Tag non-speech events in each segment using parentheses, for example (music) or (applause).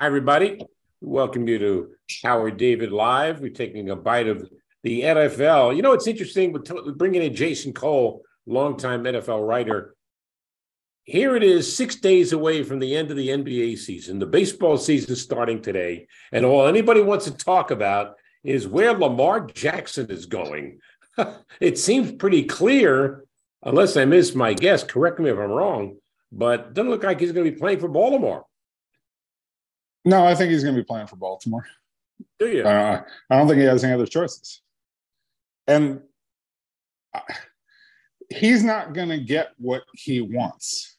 Hi, everybody. Welcome you to Howard David Live. We're taking a bite of the NFL. You know, it's interesting. We're, bringing in Jason Cole, longtime NFL writer. Here it is, six days away from the end of the NBA season. The baseball season starting today. And all anybody wants to talk about is where Lamar Jackson is going. (laughs) it seems pretty clear, unless I miss my guess. Correct me if I'm wrong, but doesn't look like he's going to be playing for Baltimore. No, I think he's going to be playing for Baltimore. Do you? Uh, I don't think he has any other choices. And I- he's not going to get what he wants.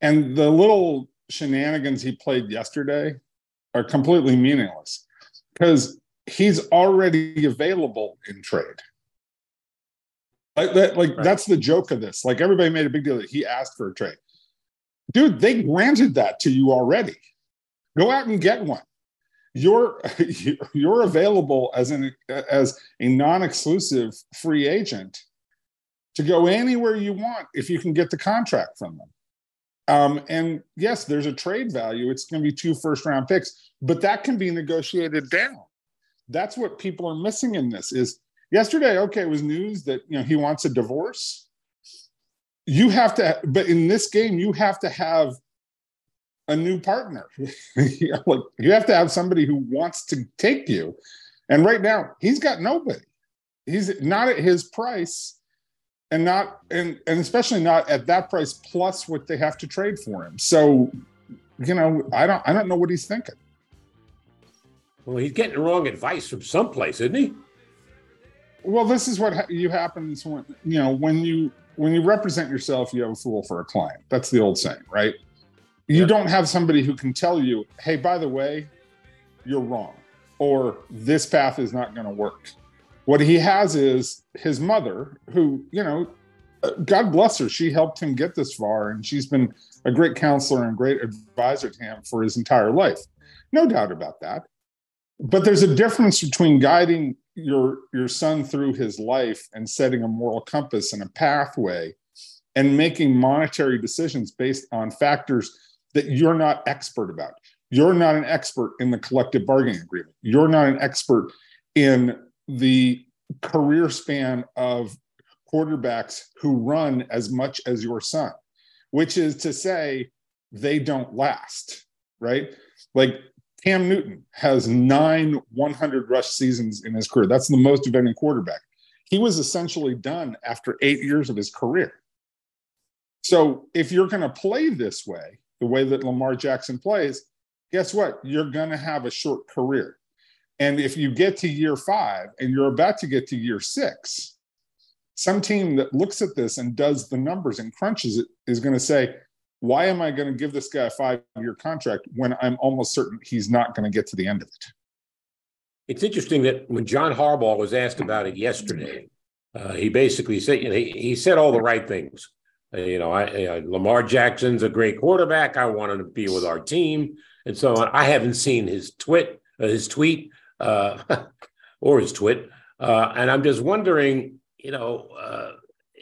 And the little shenanigans he played yesterday are completely meaningless because he's already available in trade. Like, that, like Right. that's the joke of this. Like everybody made a big deal that he asked for a trade. Dude, they granted that to you already. Go out and get one you're (laughs) you're available as an as a non-exclusive free agent to go anywhere you want if you can get the contract from them. Um, and yes, there's a trade value. It's going to be two first round picks, but that can be negotiated down. That's what people are missing in this. Is yesterday okay? It was news that you know he wants a divorce. You have to, but in this game, you have to have a new partner. (laughs) You know, like you have to have somebody who wants to take you. And right now, he's got nobody. He's not at his price, and not and and especially not at that price plus what they have to trade for him. So, you know, I don't I don't know what he's thinking. Well, he's getting wrong advice from someplace, isn't he? Well, this is what ha- you happens when you know when you when you represent yourself, you have a fool for a client. That's the old saying, right? You don't have somebody who can tell you, "Hey, by the way, you're wrong," or "This path is not going to work." What he has is his mother, who you know, uh, God bless her, she helped him get this far, and she's been a great counselor and great advisor to him for his entire life. No doubt about that but there's a difference between guiding your your son through his life and setting a moral compass and a pathway and making monetary decisions based on factors that you're not expert about you're not an expert in the collective bargaining agreement you're not an expert in the career span of quarterbacks who run as much as your son which is to say they don't last right like Cam Newton has nine 100 rush seasons in his career. That's the most of any quarterback. He was essentially done after eight years of his career. So if you're going to play this way, the way that Lamar Jackson plays, guess what? You're going to have a short career. And if you get to year five and you're about to get to year six, some team that looks at this and does the numbers and crunches it is going to say, why am I going to give this guy a five year contract when I'm almost certain he's not going to get to the end of it? It's interesting that when John Harbaugh was asked about it yesterday, uh, he basically said, you know, he, he said all the right things. You know, I, uh, Lamar Jackson's a great quarterback. I wanted to be with our team, and so on. I haven't seen his twit, uh, his tweet, uh, (laughs) or his twit, uh, and I'm just wondering, you know, uh,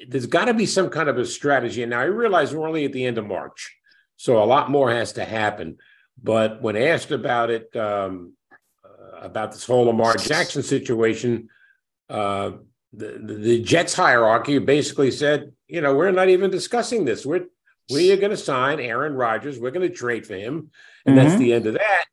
there's got to be some kind of a strategy. And now I realize we're only at the end of March, so a lot more has to happen. But when asked about it, um, uh, about this whole Lamar Jackson situation, uh, the the Jets hierarchy basically said, you know, we're not even discussing this. We're we are going to sign Aaron Rodgers. We're going to trade for him, and that's Mhm. the end of that.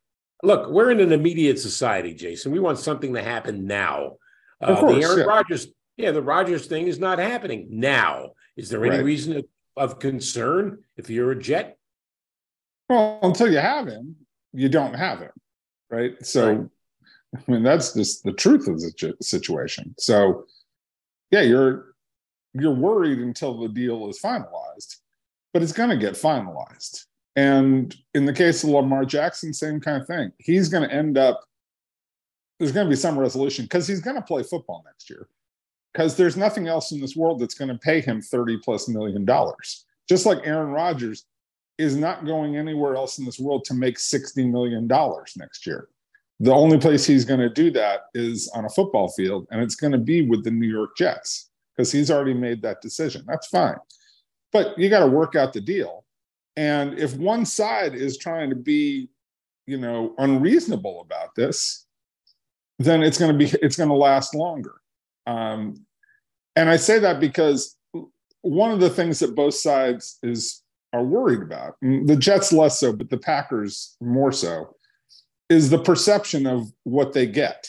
Look, we're in an immediate society, Jason. We want something to happen now. Uh, course, the Aaron yeah. Rodgers, yeah, the Rodgers thing is not happening now. Is there any Right. reason of concern if you're a Jet? Well, until you have him, you don't have him, right? So, Right. I mean, that's just the truth of the situation. So, yeah, you're you're worried until the deal is finalized, but it's going to get finalized. And in the case of Lamar Jackson, same kind of thing. He's going to end up. There's going to be some resolution because he's going to play football next year. Because there's nothing else in this world that's going to pay him 30 plus million dollars. Just like Aaron Rodgers is not going anywhere else in this world to make $60 million next year. The only place he's going to do that is on a football field, and it's going to be with the New York Jets because he's already made that decision. That's fine. But you got to work out the deal. And if one side is trying to be, you know, unreasonable about this, then it's going to be it's going to last longer. Um, and I say that because one of the things that both sides is are worried about, mm, the Jets less so, but the Packers more so, is the perception of what they get.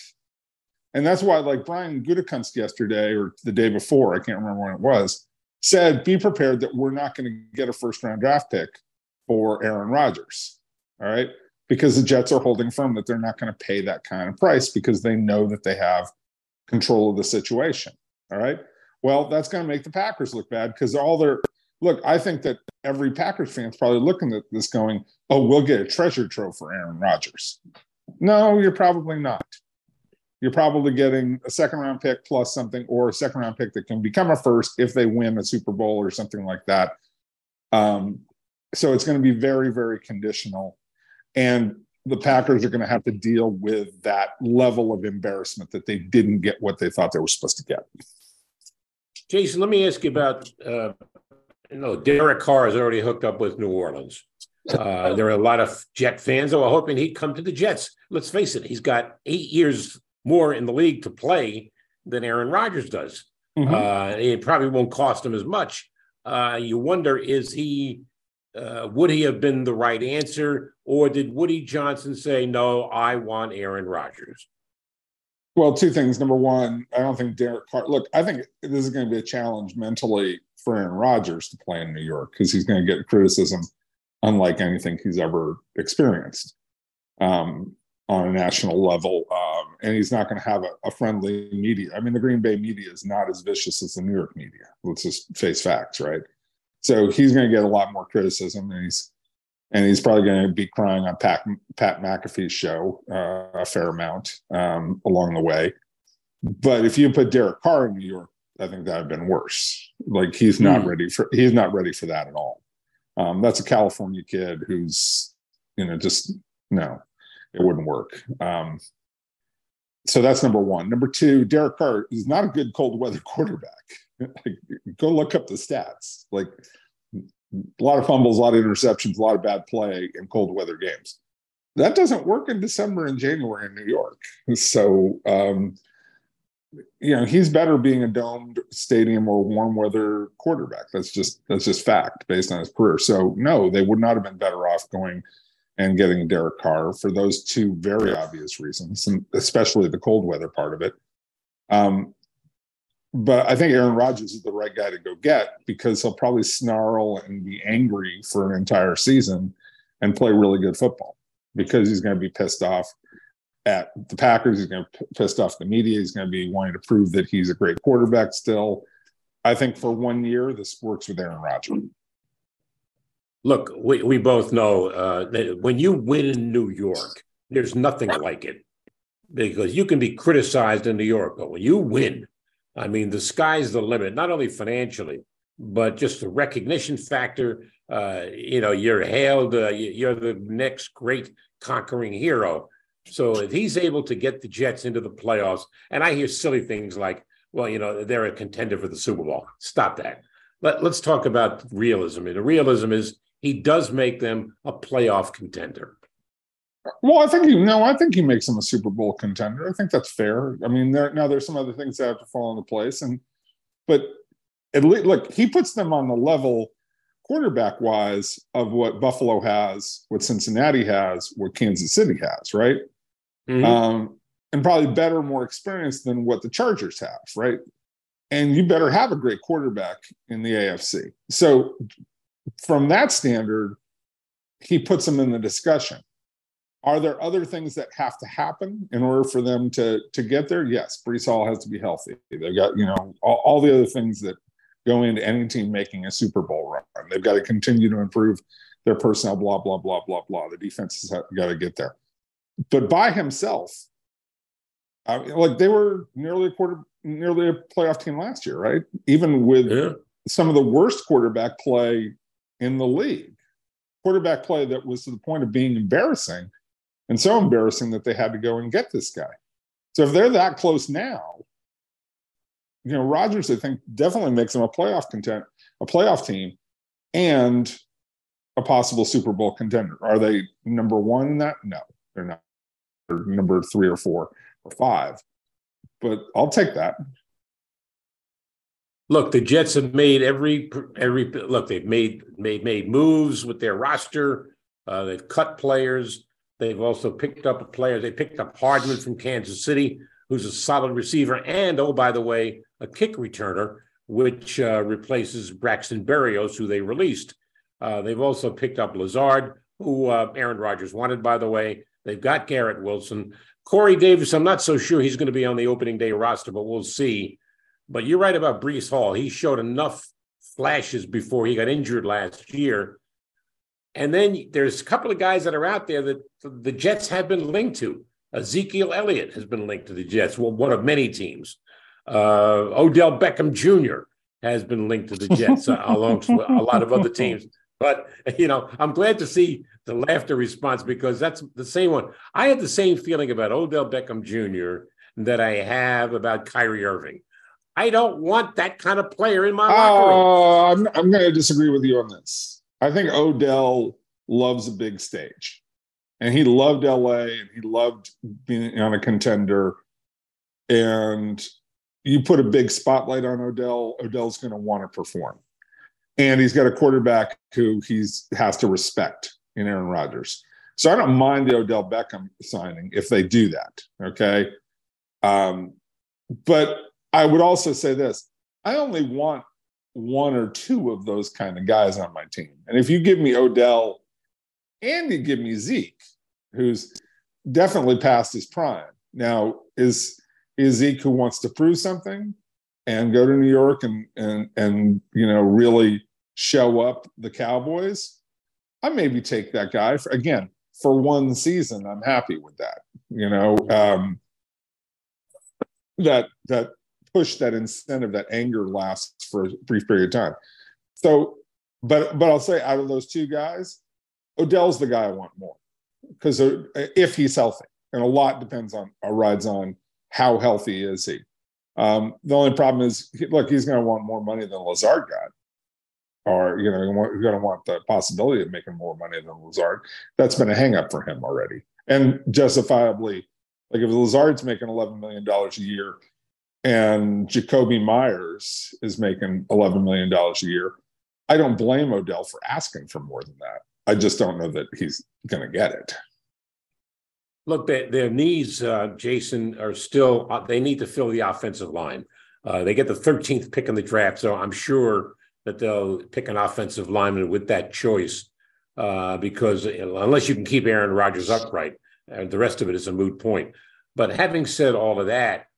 And that's why, like Brian Gutekunst yesterday or the day before, I can't remember when it was, said, be prepared that we're not going to get a first round draft pick for Aaron Rodgers. All right. Because the Jets are holding firm that they're not going to pay that kind of price because they know that they have control of the situation. All right. Well, that's going to make the Packers look bad because all their look, I think that every Packers fan's probably looking at this going, oh, we'll get a treasure trove for Aaron Rodgers. No, you're probably not. You're probably getting a second round pick plus something, or a second round pick that can become a first if they win a Super Bowl or something like that. Um, so it's going to be very, very conditional. And the Packers are going to have to deal with that level of embarrassment that they didn't get what they thought they were supposed to get. Jason, let me ask you about. Uh, you know, Derek Carr is already hooked up with New Orleans. Uh, there are a lot of Jet fans who are hoping he'd come to the Jets. Let's face it, he's got eight years more in the league to play than Aaron Rodgers does. Mhm. Uh, it probably won't cost him as much. Uh, you wonder, is he? Uh, would he have been the right answer, or did Woody Johnson say, "No, I want Aaron Rodgers"? Well, two things. Number one, I don't think Derek Carr. Look, I think this is going to be a challenge mentally for Aaron Rodgers to play in New York because he's going to get criticism unlike anything he's ever experienced um, on a national level. Um, and he's not going to have a, a friendly media. I mean, the Green Bay media is not as vicious as the New York media. Let's just face facts, right? So he's going to get a lot more criticism, and he's and he's probably going to be crying on Pat, Pat McAfee's show uh, a fair amount um, along the way. But if you put Derek Carr in New York, I think that would have been worse. Like he's not Hmm. ready for he's not ready for that at all. Um, that's a California kid who's you know just no, it wouldn't work. Um, so that's number one. Number two, Derek Carr is not a good cold weather (laughs) quarterback. Go look up the stats. Like a lot of fumbles, a lot of interceptions, a lot of bad play in cold weather games. That doesn't work in December and January in New York. (laughs) So, um, you know, he's better being a domed stadium or warm weather quarterback. That's just that's just fact based on his career. So, no, they would not have been better off going and getting Derek Carr for those two very obvious reasons, and especially the cold weather part of it. Um, but I think Aaron Rodgers is the right guy to go get because he'll probably snarl and be angry for an entire season and play really good football because he's going to be pissed off at the Packers. He's going to be pissed off the media. He's going to be wanting to prove that he's a great quarterback still. I think for one year, this works with Aaron Rodgers. Look, we, we both know uh, that when you win in New York, there's nothing like it because you can be criticized in New York, but when you win, I mean, the sky's the limit, not only financially, but just the recognition factor. Uh, you know, you're hailed, uh, you- you're the next great conquering hero. So if he's able to get the Jets into the playoffs, and I hear silly things like, well, you know, they're a contender for the Super Bowl. Stop that. Let, let's talk about realism. And realism is he does make them a playoff contender. Well, I think you know. I think he makes them a Super Bowl contender. I think that's fair. I mean, there now there's some other things that have to fall into place, and but at least look, he puts them on the level quarterback wise of what Buffalo has, what Cincinnati has, what Kansas City has, right? Mhm. Um, and probably better, more experienced than what the Chargers have, right? And you better have a great quarterback in the AFC. So, from that standard, he puts them in the discussion. Are there other things that have to happen in order for them to to get there? Yes, Breece Hall has to be healthy. They've got you know all, all the other things that go into any team making a Super Bowl run. They've got to continue to improve their personnel. Blah blah blah blah blah. The defense has got to get there. But by himself, I mean, like they were nearly a quarter, nearly a playoff team last year, right? Even with Yeah. some of the worst quarterback play in the league. Quarterback play that was to the point of being embarrassing and so embarrassing that they had to go and get this guy. So if they're that close now, you know, Rodgers, I think, definitely makes them a playoff content, a playoff team, and a possible Super Bowl contender. Are they number one in that? No, they're not. They're number three or four or five. But I'll take that. Look, the Jets have made every every look. They've made made made moves with their roster. Uh, they've cut players. They've also picked up a player. They picked up Hardman from Kansas City, who's a solid receiver, and oh, by the way, a kick returner, which uh, replaces Braxton Berrios, who they released. Uh, they've also picked up Lazard, who uh, Aaron Rodgers wanted, by the way. They've got Garrett Wilson. Corey Davis, I'm not so sure he's going to be on the opening day roster, but we'll see. But you're right about Breece Hall. He showed enough flashes before he got injured last year. And then there's a couple of guys that are out there that the Jets have been linked to. Ezekiel Elliott has been linked to the Jets, well, one of many teams. Uh, Odell Beckham Jr. has been linked to the Jets, uh, (laughs) along with a lot of other teams. But you know, I'm glad to see the laughter response because that's the same one. I had the same feeling about Odell Beckham Jr. that I have about Kyrie Irving. I don't want that kind of player in my locker room. Oh, I'm, I'm going to disagree with you on this. I think Odell loves a big stage, and he loved LA, and he loved being on a contender. And you put a big spotlight on Odell, Odell's going to want to perform, and he's got a quarterback who he's has to respect in Aaron Rodgers. So I don't mind the Odell Beckham signing if they do that. Okay, um, but I would also say this: I only want one or two of those kind of guys on my team. And if you give me Odell and you give me Zeke, who's definitely past his prime. Now, is is Zeke who wants to prove something and go to New York and and and you know really show up the Cowboys? I maybe take that guy for again for one season. I'm happy with that. You know, um, that that push that incentive, that anger lasts for a brief period of time. So, but but I'll say out of those two guys, Odell's the guy I want more because if he's healthy, and a lot depends on uh, rides on how healthy is he. Um, the only problem is, look, he's going to want more money than Lazard got, or you know, he's going to want the possibility of making more money than Lazard. That's been a hangup for him already, and justifiably. Like if Lazard's making eleven million dollars a year, and Jakobi Meyers is making $11 million a year. I don't blame Odell for asking for more than that. I just don't know that he's going to get it. Look, their, their needs, uh, Jason, are still, uh, they need to fill the offensive line. Uh, they get the 13th pick in the draft, so I'm sure that they'll pick an offensive lineman with that choice uh, because unless you can keep Aaron Rodgers upright, the rest of it is a moot point. But having said all of that,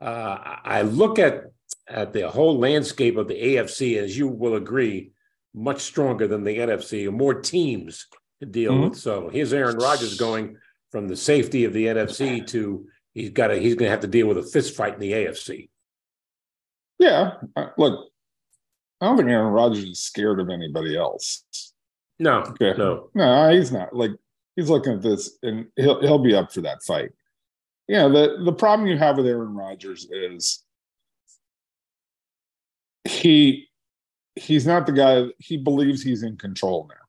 uh, I look at at the whole landscape of the AFC, as you will agree, much stronger than the NFC, more teams to deal Mhm. with. So here's Aaron Rodgers going from the safety of the NFC to he's got to he's going to have to deal with a fist fight in the AFC. Yeah. uh, Look, I don't think Aaron Rodgers is scared of anybody else. No, Okay. no, No, he's not. Like he's looking at this and he'll he'll be up for that fight. Yeah, the the problem you have with Aaron Rodgers is he he's not the guy he believes he's in control now.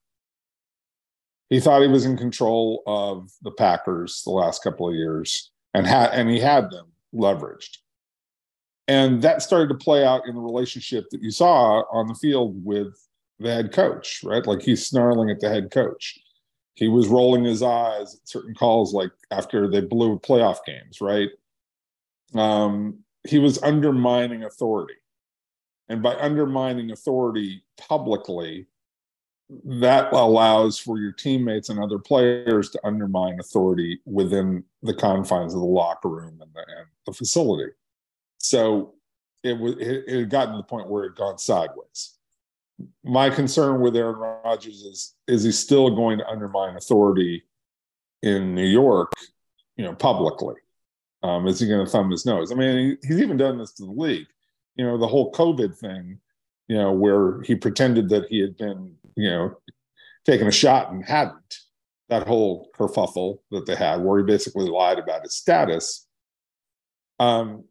He thought he was in control of the Packers the last couple of years and had and he had them leveraged. And that started to play out in the relationship that you saw on the field with the head coach, right? Like he's snarling at the head coach. He was rolling his eyes at certain calls, like after they blew playoff games, right? Um, he was undermining authority. And by undermining authority publicly, that allows for your teammates and other players to undermine authority within the confines of the locker room and the, and the facility. So it was it, it had gotten to the point where it had gone sideways. My concern with Aaron Rodgers is is he still going to undermine authority in New York, you know, publicly? Um, is he going to thumb his nose? I mean, he, he's even done this to the league. You know, the whole COVID thing, you know, where he pretended that he had been, you know, taken a shot and hadn't. That whole kerfuffle that they had, where he basically lied about his status. Um,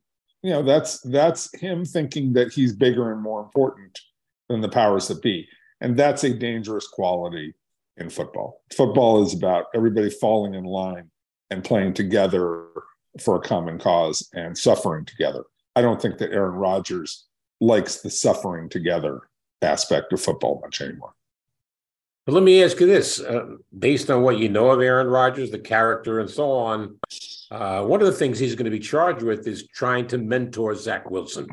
you know, that's that's him thinking that he's bigger and more important than the powers that be, and that's a dangerous quality in football. Football is about everybody falling in line and playing together for a common cause and suffering together. I don't think that Aaron Rodgers likes the suffering together aspect of football much anymore. But let me ask you this: uh, based on what you know of Aaron Rodgers, the character, and so on, uh, one of the things he's going to be charged with is trying to mentor Zach Wilson,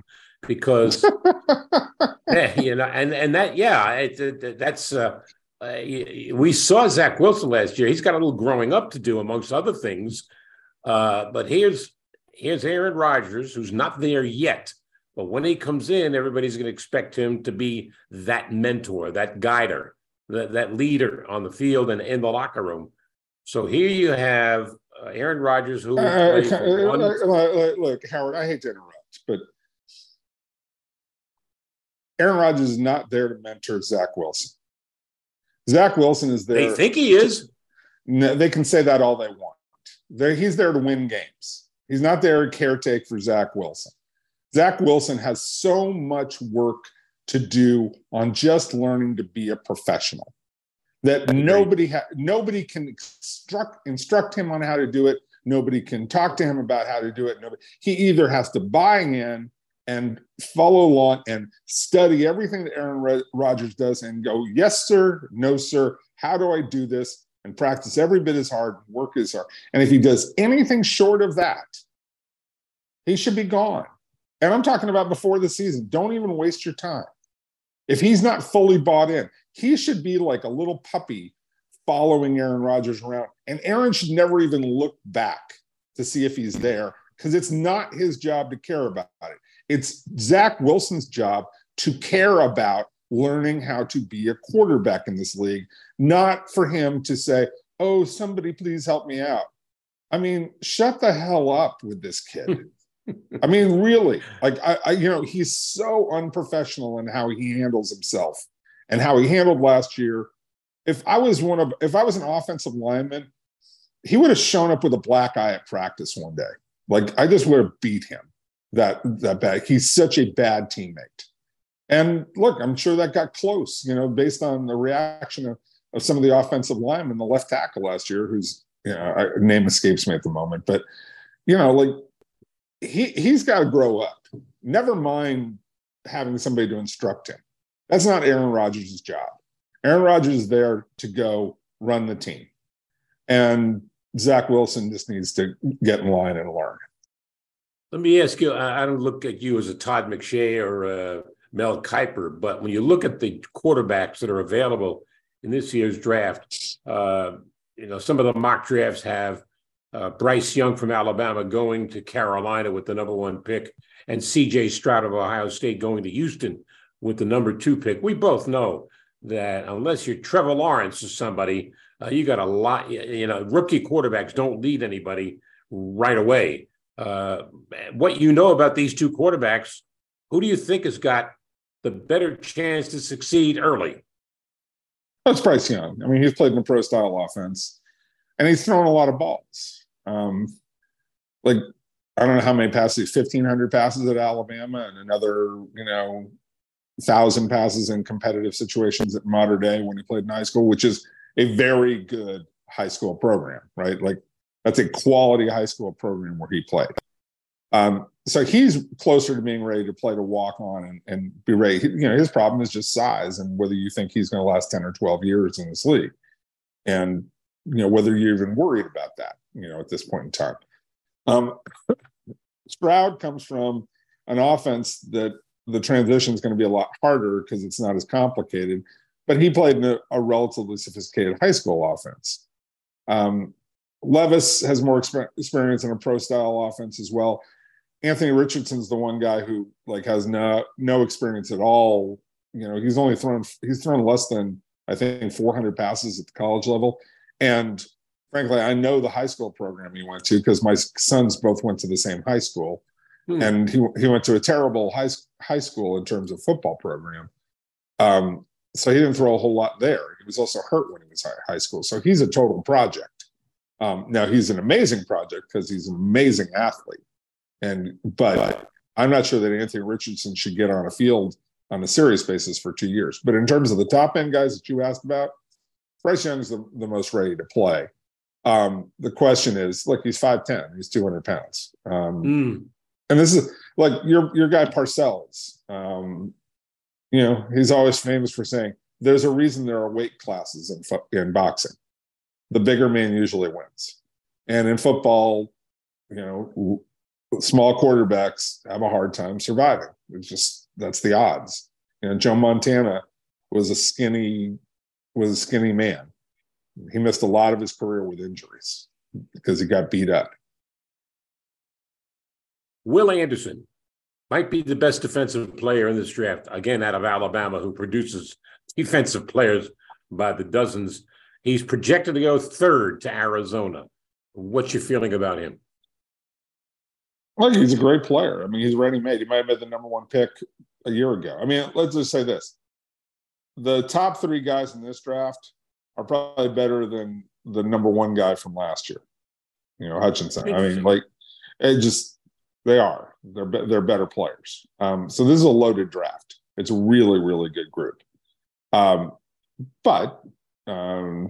because yeah, (laughs) you know, and and that yeah, it, it, that's uh, uh, we saw Zach Wilson last year. He's got a little growing up to do, amongst other things. Uh, but here's here's Aaron Rodgers, who's not there yet. But when he comes in, everybody's going to expect him to be that mentor, that guider, that, that leader on the field and in the locker room. So here you have uh, Aaron Rodgers, who Uh, plays one- look, look, look, Howard, I hate to interrupt, but Aaron Rodgers is not there to mentor Zach Wilson. Zach Wilson is there. they think he is. No, they can say that all they want. They're, he's there to win games. He's not there to caretake for Zach Wilson. Zach Wilson has so much work to do on just learning to be a professional that nobody ha- nobody can instruct instruct him on how to do it. Nobody can talk to him about how to do it. Nobody, he either has to buy in and follow along and study everything that Aaron Ro- Rodgers does and go, yes, sir, no, sir. How do I do this? And practice every bit as hard, work as hard. And if he does anything short of that, he should be gone. And I'm talking about before the season. Don't even waste your time. If he's not fully bought in, he should be like a little puppy following Aaron Rodgers around. And Aaron should never even look back to see if he's there because it's not his job to care about it. It's Zach Wilson's job to care about learning how to be a quarterback in this league, not for him to say, Oh, somebody please help me out. I mean, shut the hell up with this kid. (laughs) I mean, really, like I, I, you know, he's so unprofessional in how he handles himself and how he handled last year. If I was one of, if I was an offensive lineman, he would have shown up with a black eye at practice one day. Like I just would have beat him that that bad. He's such a bad teammate. And look, I'm sure that got close, you know, based on the reaction of, of some of the offensive linemen, the left tackle last year, whose you know, name escapes me at the moment, but you know, like he he's got to grow up. Never mind having somebody to instruct him. That's not Aaron Rodgers' job. Aaron Rodgers is there to go run the team, and Zach Wilson just needs to get in line and learn. Let me ask you. I don't look at you as a Todd McShay or Mel Kiper, but when you look at the quarterbacks that are available in this year's draft, uh, you know some of the mock drafts have uh, Bryce Young from Alabama going to Carolina with the number one pick, and C.J. Stroud of Ohio State going to Houston with the number two pick. We both know that unless you're Trevor Lawrence or somebody, uh, you got a lot. You know, rookie quarterbacks don't lead anybody right away. Uh, what you know about these two quarterbacks, who do you think has got the better chance to succeed early? That's Bryce Young. I mean, he's played in a pro style offense, and he's thrown a lot of balls. Um, like I don't know how many passes, fifteen hundred passes at Alabama, and another you know thousand passes in competitive situations at Mater Dei when he played in high school, which is a very good high school program, right? Like that's a quality high school program where he played. Um, so he's closer to being ready to play to walk on and, and be ready. He- you know, his problem is just size and whether you think he's going to last 10 or 12 years in this league. And, you know, whether you're even worried about that, you know, at this point in time. Um, Stroud comes from an offense that the transition is going to be a lot harder because it's not as complicated, but he played in a, a relatively sophisticated high school offense. Um, Levis has more exper- experience in a pro style offense as well. Anthony Richardson's the one guy who like has no no experience at all. You know, he's only thrown he's thrown less than I think 400 passes at the college level, and frankly, I know the high school program he went to because my sons both went to the same high school, Hmm. and he he went to a terrible high high school in terms of football program. Um, so he didn't throw a whole lot there. He was also hurt when he was high, high school, so he's a total project. Um, now he's an amazing project because he's an amazing athlete, and but I'm not sure that Anthony Richardson should get on a field on a serious basis for two years. But in terms of the top end guys that you asked about, Bryce Young's the, the most ready to play. Um, the question is, look, he's 5'10, he's 200 pounds. Um, Mm. and this is like your your guy Parcells. Um, you know, he's always famous for saying there's a reason there are weight classes in in boxing. The bigger man usually wins, and in football, you know, small quarterbacks have a hard time surviving. It's just that's the odds. You know, Joe Montana was a skinny was a skinny man. He missed a lot of his career with injuries because he got beat up. Will Anderson might be the best defensive player in this draft, again, out of Alabama, who produces defensive players by the dozens. He's projected to go third to Arizona. What's your feeling about him? Look, he's a great player. I mean, he's ready made. He might have been the number one pick a year ago. I mean, let's just say this: the top three guys in this draft are probably better than the number one guy from last year. You know, Hutchinson. I mean, like it just they are. They're be- they're better players. Um, so this is a loaded draft. It's a really really good group. Um, but um,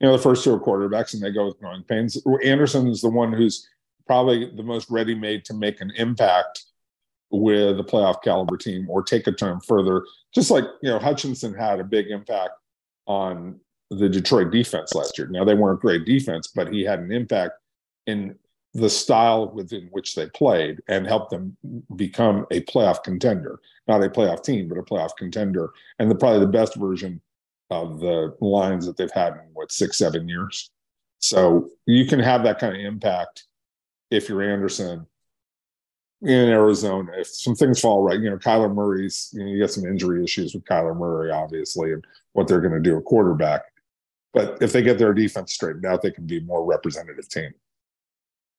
you know, the first two are quarterbacks, and they go with growing pains. Anderson is the one who's probably the most ready made to make an impact with a playoff caliber team or take a turn further. Just like, you know, Hutchinson had a big impact on the Detroit defense last year. Now, they weren't great defense, but he had an impact in the style within which they played and helped them become a playoff contender, not a playoff team, but a playoff contender. And the probably the best version of the lines that they've had in what six, seven years. So you can have that kind of impact if you're Anderson in Arizona. If some things fall right, you know, Kyler Murray's, you know, you get some injury issues with Kyler Murray, obviously, and what they're going to do at quarterback. But if they get their defense straightened out, they can be a more representative team.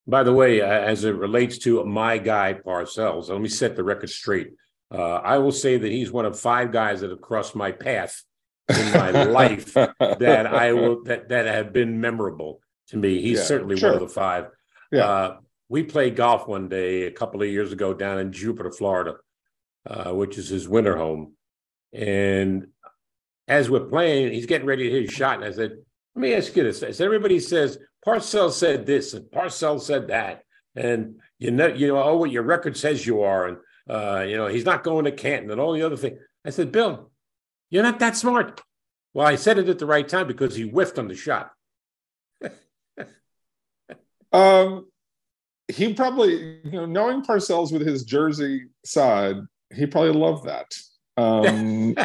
By the way, as it relates to my guy Parcells, let me set the record straight. Uh, I will say that he's one of five guys that have crossed my path in my life (laughs) that I will that that have been memorable to me. He's Yeah, certainly one of the five. Yeah. Uh, we played golf one day a couple of years ago down in Jupiter, Florida, uh, which is his winter home. And as we're playing, he's getting ready to hit his shot. And I said, Let me ask you this. I said, Everybody says Parcells said this and Parcells said that. And you know, you know, oh, what your record says you are. And, uh, you know, he's not going to Canton and all the other thing. I said, Bill, you're not that smart. Well, I said it at the right time because he whiffed on the shot. (laughs) Um, he probably, you know, knowing Parcells with his Jersey side, he probably loved that. Um,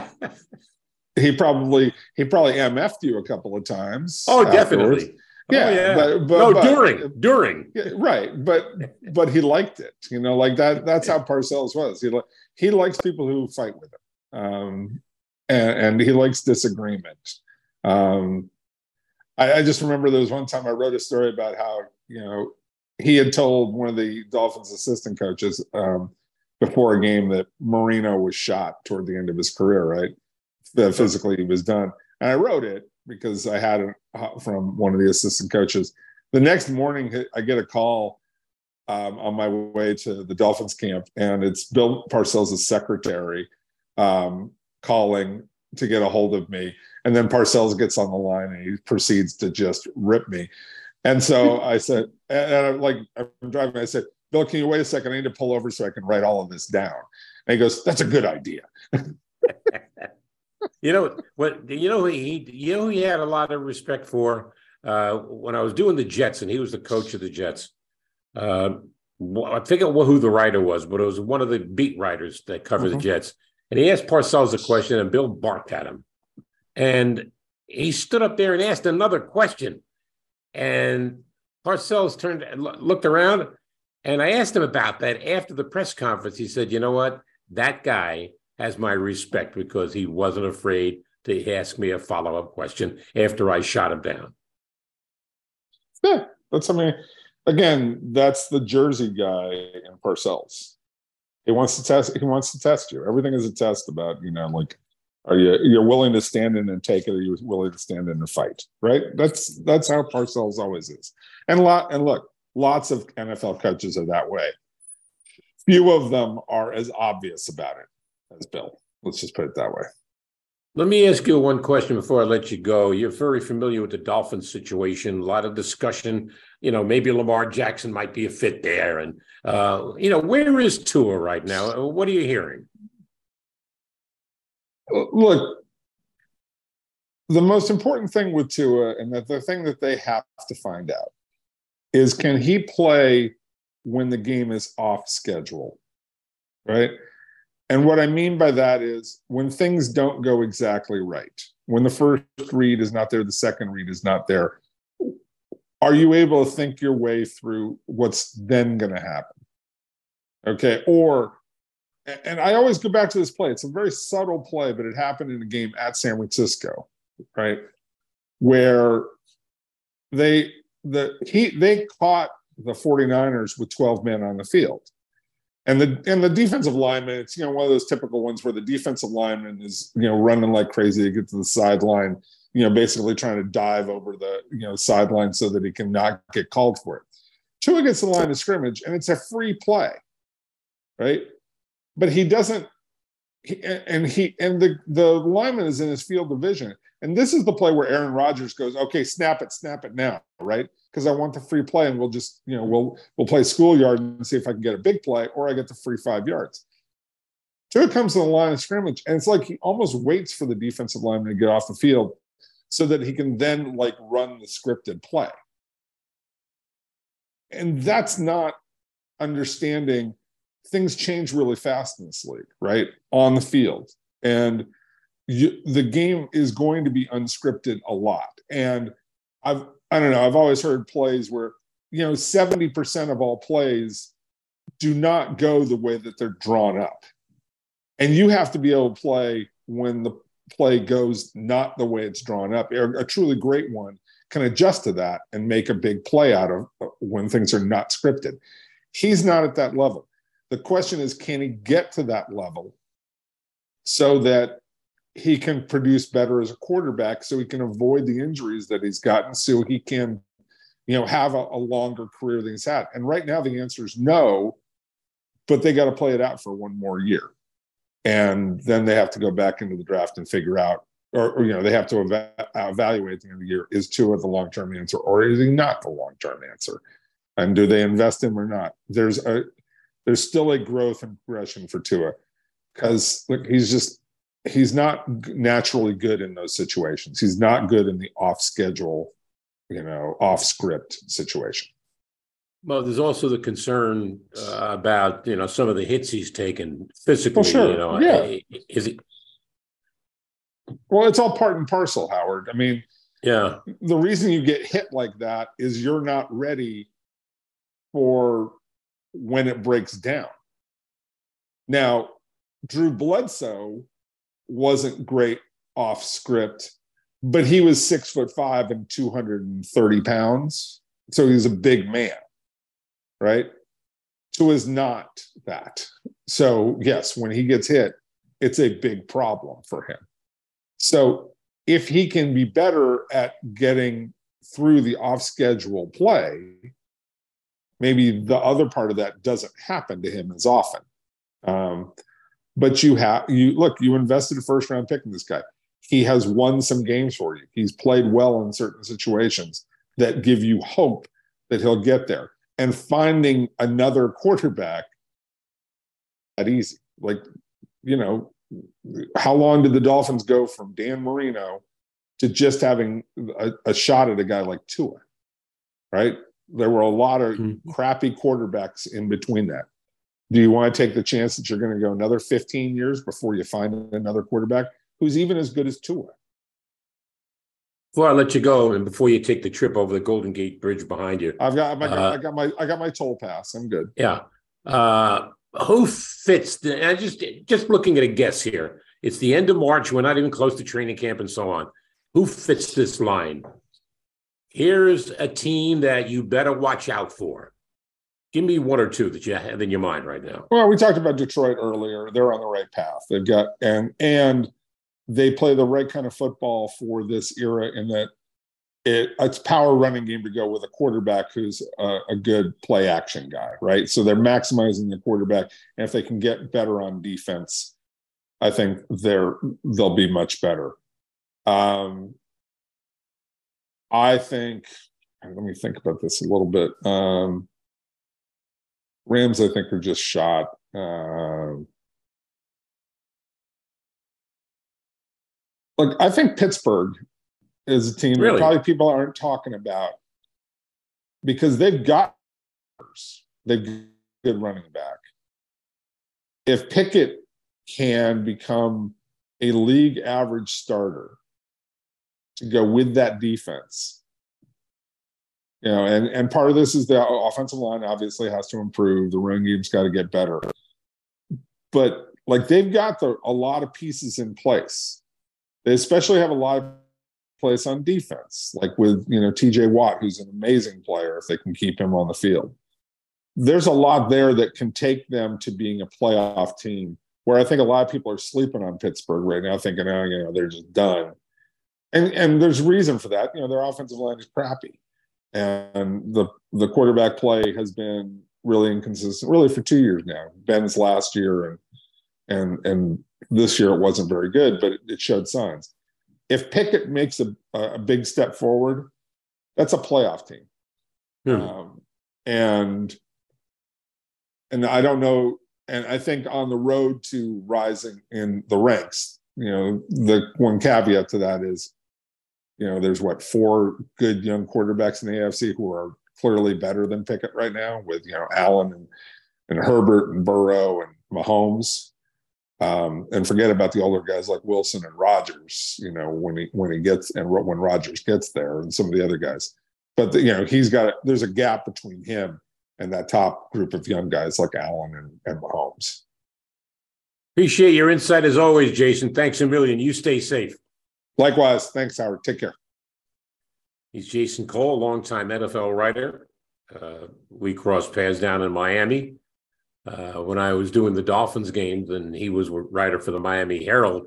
(laughs) he probably he probably mf'd you a couple of times. oh, afterwards. definitely. Yeah, oh, yeah. but- but- no, but- during, during. Yeah, right, but but he liked it. You know, like that. That's how (laughs) Parcells was. He li- he likes people who fight with him, um, and, and he likes disagreement. Um, I, I just remember there was one time I wrote a story about how you know he had told one of the Dolphins' assistant coaches um, before a game that Marino was shot toward the end of his career. Right, that physically he was done, and I wrote it because I had it uh, from one of the assistant coaches the next morning I get a call um, on my way to the Dolphins camp, and it's Bill Parcells' secretary um, calling to get a hold of me. And then Parcells gets on the line and he proceeds to just rip me. And so (laughs) I said, and I'm like, I'm driving. I said, Bill, can you wait a second? I need to pull over so I can write all of this down. And he goes, That's a good idea. (laughs) You know what? You know he. You know he had a lot of respect for uh, when I was doing the Jets, and he was the coach of the Jets. Uh, I forget who the writer was, but it was one of the beat writers that cover the Mhm. Jets. And he asked Parcells a question, and Bill barked at him. And he stood up there and asked another question. And Parcells turned and looked around, and I asked him about that after the press conference. He said, "You know what? That guy has my respect because he wasn't afraid to ask me a follow up question after I shot him down." Yeah, that's I mean, again, that's the Jersey guy in Parcells. He wants to test. He wants to test you. Everything is a test about you know, like, are you you're willing to stand in and take it, or you're willing to stand in and fight, right? That's that's how Parcells always is. And lot and look, lots of NFL coaches are that way. Few of them are as obvious about it as Bill. Let's just put it that way. Let me ask you one question before I let you go. You're very familiar with the Dolphins situation. A lot of discussion. You know, maybe Lamar Jackson might be a fit there, and uh, you know, where is Tua right now? What are you hearing? look, the most important thing with Tua, and that the thing that they have to find out, is can he play when the game is off schedule, right? And what I mean by that is when things don't go exactly right, when the first read is not there, the second read is not there, are you able to think your way through what's then going to happen? Okay. Or, and I always go back to this play. It's a very subtle play, but it happened in a game at San Francisco, right? Where they, the, he, they caught the 49ers with 12 men on the field. And the and the defensive lineman, it's you know one of those typical ones where the defensive lineman is you know running like crazy to get to the sideline, you know, basically trying to dive over the you know sideline so that he cannot get called for it. Tua gets the line of scrimmage, and it's a free play, right? But he doesn't. He, and he and the the lineman is in his field of vision, and this is the play where Aaron Rodgers goes, "Okay, snap it, snap it now," right? Because I want the free play, and we'll just you know we'll we'll play schoolyard and see if I can get a big play, or I get the free five yards. Tua comes to the line of scrimmage, and it's like he almost waits for the defensive lineman to get off the field so that he can then like run the scripted play. And that's not understanding things change really fast in this league, right? On the field. And you, the game is going to be unscripted a lot. And I've, I don't know, I've always heard plays where, you know, 70% of all plays do not go the way that they're drawn up. And you have to be able to play when the play goes not the way it's drawn up. A, truly great one can adjust to that and make a big play out of uh, when things are not scripted. He's not at that level. The question is, can he get to that level so that he can produce better as a quarterback, so he can avoid the injuries that he's gotten, so he can, you know, have a, a longer career than he's had? And right now, the answer is no, but they got to play it out for one more year. And then they have to go back into the draft and figure out or, or, you know they have to eva- uh, evaluate at the end of the year is Tua the long-term answer or is he not the long-term answer? And do they invest him or not? There's a there's still a growth and progression for Tua because look he's just he's not naturally good in those situations he's not good in the off schedule you know off script situation Well, there's also the concern uh, about you know some of the hits he's taken physically. sure. You know, Yeah. is he? well it's all part and parcel howard i mean Yeah, the reason you get hit like that is you're not ready for when it breaks down. Now, Drew Bledsoe wasn't great off script, but he was six foot five and 230 pounds. So he's a big man, right? Tua is not that. So, yes, when he gets hit, it's a big problem for him. So, if he can be better at getting through the off schedule play, maybe the other part of that doesn't happen to him as often. Um, but you have you look, you invested a first round pick in this guy. he has won some games for you. He's played well in certain situations that give you hope that he'll get there. And finding another quarterback that easy. Like, you know, how long did the Dolphins go from Dan Marino to just having a, a shot at a guy like Tua? Right? There were a lot of Mhm. crappy quarterbacks in between that. Do you want to take the chance that you're going to go another 15 years before you find another quarterback who's even as good as Tua? Before I let you go, and before you take the trip over the Golden Gate Bridge behind you, I've got, got, Uh, I got my, I got my toll pass. I'm good. yeah, uh, who fits? The, I just just looking at a guess here. It's the end of March. We're not even close to training camp and so on. Who fits this line? Here's a team that you better watch out for. Give me one or two that you have in your mind right now. Well, we talked about Detroit earlier. They're on the right path. They've got and and they play the right kind of football for this era in that it it's power running game to go with a quarterback who's a, a good play action guy, right? So they're maximizing the quarterback, and if they can get better on defense, I think they're they'll be much better. Um, I think. Let me think about this a little bit. Um, Rams, I think, are just shot. Um, look, I think Pittsburgh is a team Really? that probably people aren't talking about because they've got they've got a good running back. If Pickett can become a league average starter to go with that defense, you know, and and part of this is the offensive line obviously has to improve. The run game's got to get better, but like they've got the a lot of pieces in place. They especially have a lot of place on defense, like with you know T.J. Watt, who's an amazing player if they can keep him on the field. There's a lot there that can take them to being a playoff team. Where I think a lot of people are sleeping on Pittsburgh right now, thinking, oh, you know, they're just done. And and there's reason for that. You know, their offensive line is crappy and the the quarterback play has been really inconsistent really for two years now. Ben's last year and and and this year it wasn't very good but it, it showed signs. If pickett makes a, a big step forward that's a playoff team. Hmm. um, and and i don't know and i think on the road to rising in the ranks you know the one caveat to that is you know, there's what four good young quarterbacks in the AFC who are clearly better than Pickett right now, with you know Allen and and Herbert and Burrow and Mahomes. Um, and forget about the older guys like Wilson and Rodgers. You know, when he when he gets and when Rodgers gets there, and some of the other guys. But the, you know, he's got there's a gap between him and that top group of young guys like Allen and, and Mahomes. Appreciate your insight as always, Jason. Thanks a million. You stay safe. Likewise, thanks, Howard. Take care. He's Jason Cole, a longtime NFL writer. Uh, we crossed paths down in Miami uh, when I was doing the Dolphins games, and he was a writer for the Miami Herald.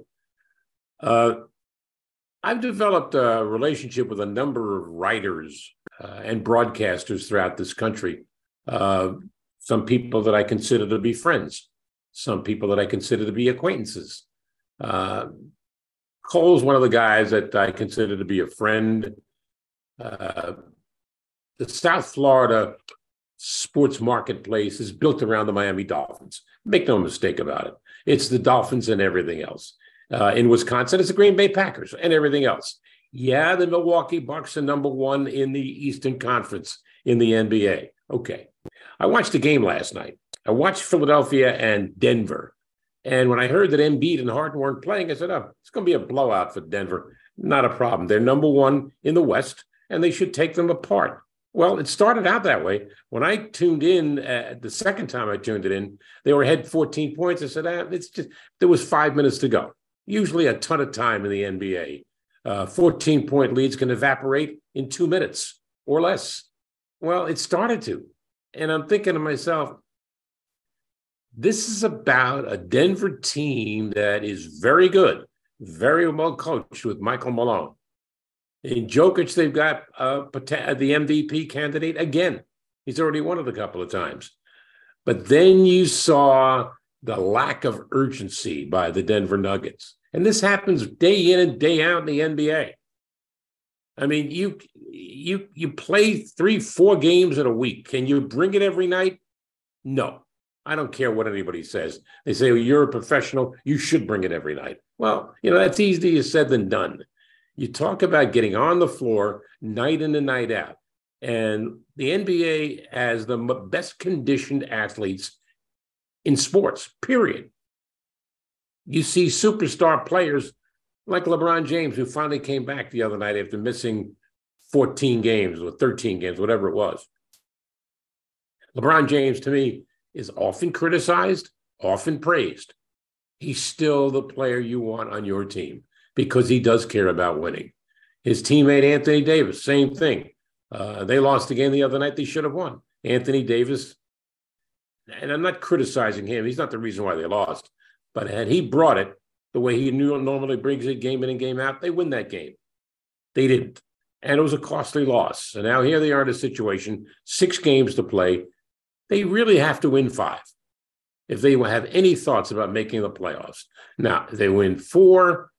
Uh, I've developed a relationship with a number of writers uh, and broadcasters throughout this country. Uh, some people that I consider to be friends, some people that I consider to be acquaintances. Cole's one of the guys that I consider to be a friend. Uh, the South Florida sports marketplace is built around the Miami Dolphins. Make no mistake about it. It's the Dolphins and everything else. Uh, in Wisconsin, it's the Green Bay Packers and everything else. Yeah, the Milwaukee Bucks are number one in the Eastern Conference in the NBA. Okay. I watched the game last night. I watched Philadelphia and Denver. And when I heard that Embiid and Harden weren't playing, I said, oh, it's going to be a blowout for Denver. Not a problem. They're number one in the West, and they should take them apart. Well, it started out that way. When I tuned in uh, the second time I tuned it in, they were ahead 14 points. I said, ah, it's just, there was five minutes to go. Usually a ton of time in the NBA. Uh, 14 point leads can evaporate in two minutes or less. Well, it started to. And I'm thinking to myself, this is about a Denver team that is very good, very well coached with Michael Malone. In Jokic, they've got uh, the MVP candidate again. He's already won it a couple of times. But then you saw the lack of urgency by the Denver Nuggets. And this happens day in and day out in the NBA. I mean, you you you play three, four games in a week. Can you bring it every night? No. I don't care what anybody says. They say, well, you're a professional, you should bring it every night. Well, you know, that's easier said than done. You talk about getting on the floor night in and night out. And the NBA has the best conditioned athletes in sports, period. You see superstar players like LeBron James, who finally came back the other night after missing 14 games or 13 games, whatever it was. LeBron James, to me, is often criticized, often praised. He's still the player you want on your team because he does care about winning. His teammate, Anthony Davis, same thing. Uh, they lost the game the other night. They should have won. Anthony Davis, and I'm not criticizing him. He's not the reason why they lost. But had he brought it the way he normally brings it game in and game out, they win that game. They didn't. And it was a costly loss. And now here they are in a situation, six games to play. They really have to win five if they will have any thoughts about making the playoffs. Now, if they win four,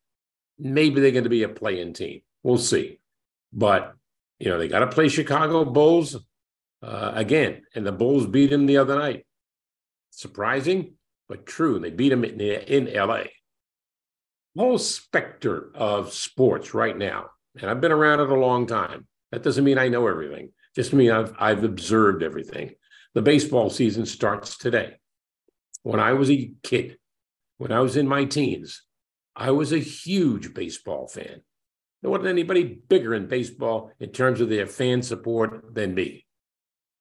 maybe they're going to be a play-in team. We'll see. But, you know, they got to play Chicago Bulls uh, again, and the Bulls beat them the other night. Surprising, but true. They beat them in, in LA. Whole specter of sports right now, and I've been around it a long time. That doesn't mean I know everything. Just mean I've I've observed everything. The baseball season starts today. When I was a kid, when I was in my teens, I was a huge baseball fan. There wasn't anybody bigger in baseball in terms of their fan support than me.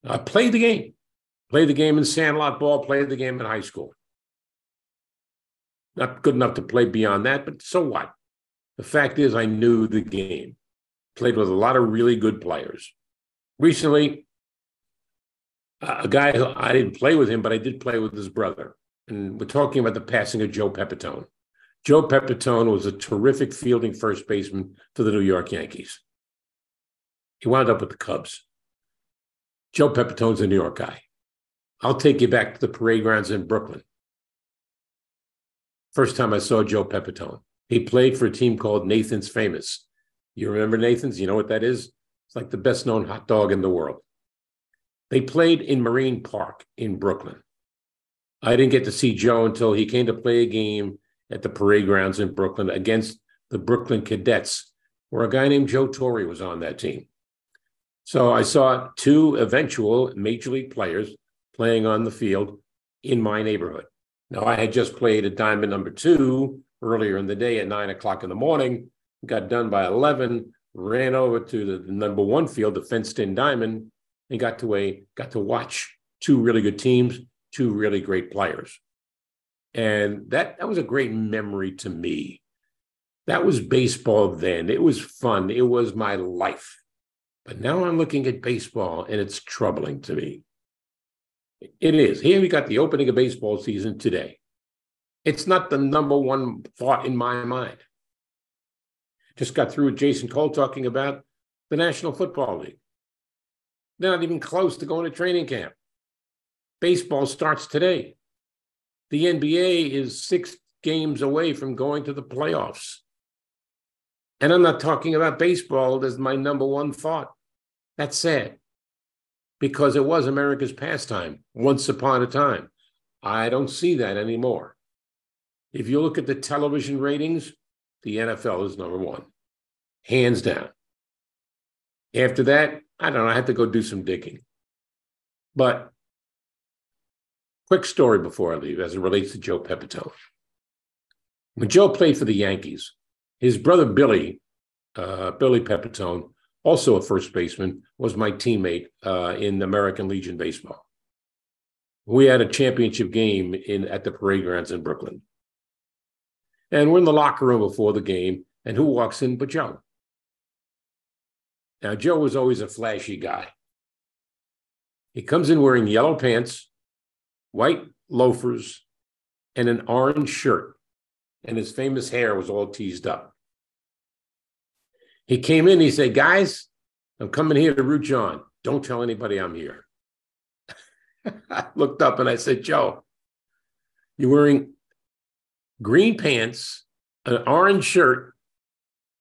I played the game, played the game in sandlot ball, played the game in high school. Not good enough to play beyond that, but so what? The fact is, I knew the game, played with a lot of really good players. Recently, a guy who I didn't play with him, but I did play with his brother. And we're talking about the passing of Joe Pepitone. Joe Pepitone was a terrific fielding first baseman for the New York Yankees. He wound up with the Cubs. Joe Pepitone's a New York guy. I'll take you back to the parade grounds in Brooklyn. First time I saw Joe Pepitone, he played for a team called Nathan's Famous. You remember Nathan's? You know what that is? It's like the best known hot dog in the world. They played in Marine Park in Brooklyn. I didn't get to see Joe until he came to play a game at the parade grounds in Brooklyn against the Brooklyn Cadets, where a guy named Joe Torre was on that team. So I saw two eventual major league players playing on the field in my neighborhood. Now, I had just played at diamond number two earlier in the day at nine o'clock in the morning, got done by 11, ran over to the number one field, the fenced in diamond, and got to a got to watch two really good teams, two really great players. And that that was a great memory to me. That was baseball then. It was fun. It was my life. But now I'm looking at baseball and it's troubling to me. It is. Here we got the opening of baseball season today. It's not the number one thought in my mind. Just got through with Jason Cole talking about the National Football League. They're not even close to going to training camp. Baseball starts today. The NBA is six games away from going to the playoffs. And I'm not talking about baseball as my number one thought. That's sad because it was America's pastime once upon a time. I don't see that anymore. If you look at the television ratings, the NFL is number one, hands down. After that, I don't know, I have to go do some digging. But quick story before I leave as it relates to Joe Pepitone. When Joe played for the Yankees, his brother Billy, uh, Billy Pepitone, also a first baseman, was my teammate uh, in American Legion Baseball. We had a championship game in at the parade grounds in Brooklyn. And we're in the locker room before the game, and who walks in but Joe? Now, Joe was always a flashy guy. He comes in wearing yellow pants, white loafers, and an orange shirt, and his famous hair was all teased up. He came in, he said, Guys, I'm coming here to root John. Don't tell anybody I'm here. (laughs) I looked up and I said, Joe, You're wearing green pants, an orange shirt,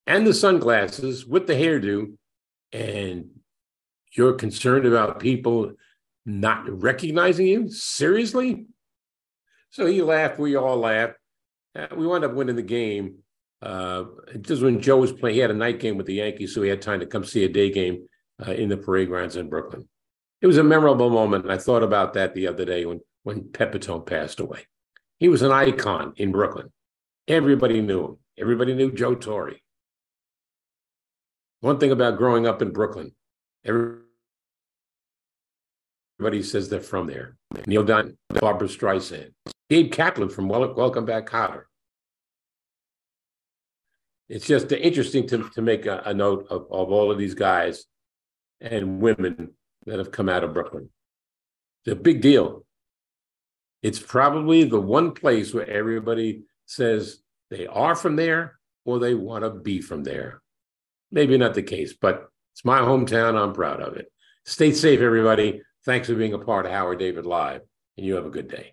and the sunglasses with the hairdo, and you're concerned about people not recognizing you? Seriously? So he laughed. We all laughed. Uh, we wound up winning the game. Uh, when Joe was playing. He had a night game with the Yankees, so he had time to come see a day game uh, in the parade grounds in Brooklyn. It was a memorable moment. And I thought about that the other day when, when Pepitone passed away. He was an icon in Brooklyn. Everybody knew him. Everybody knew Joe Torre. One thing about growing up in Brooklyn, everybody says they're from there. Neil Diamond, Barbara Streisand, Gabe Kaplan from Welcome Back Kotter. It's just interesting to, to make a, a note of, of all of these guys and women that have come out of Brooklyn. It's a big deal. It's probably the one place where everybody says they are from there or they want to be from there. Maybe not the case, but it's my hometown. I'm proud of it. Stay safe, everybody. Thanks for being a part of Howard David Live, and you have a good day.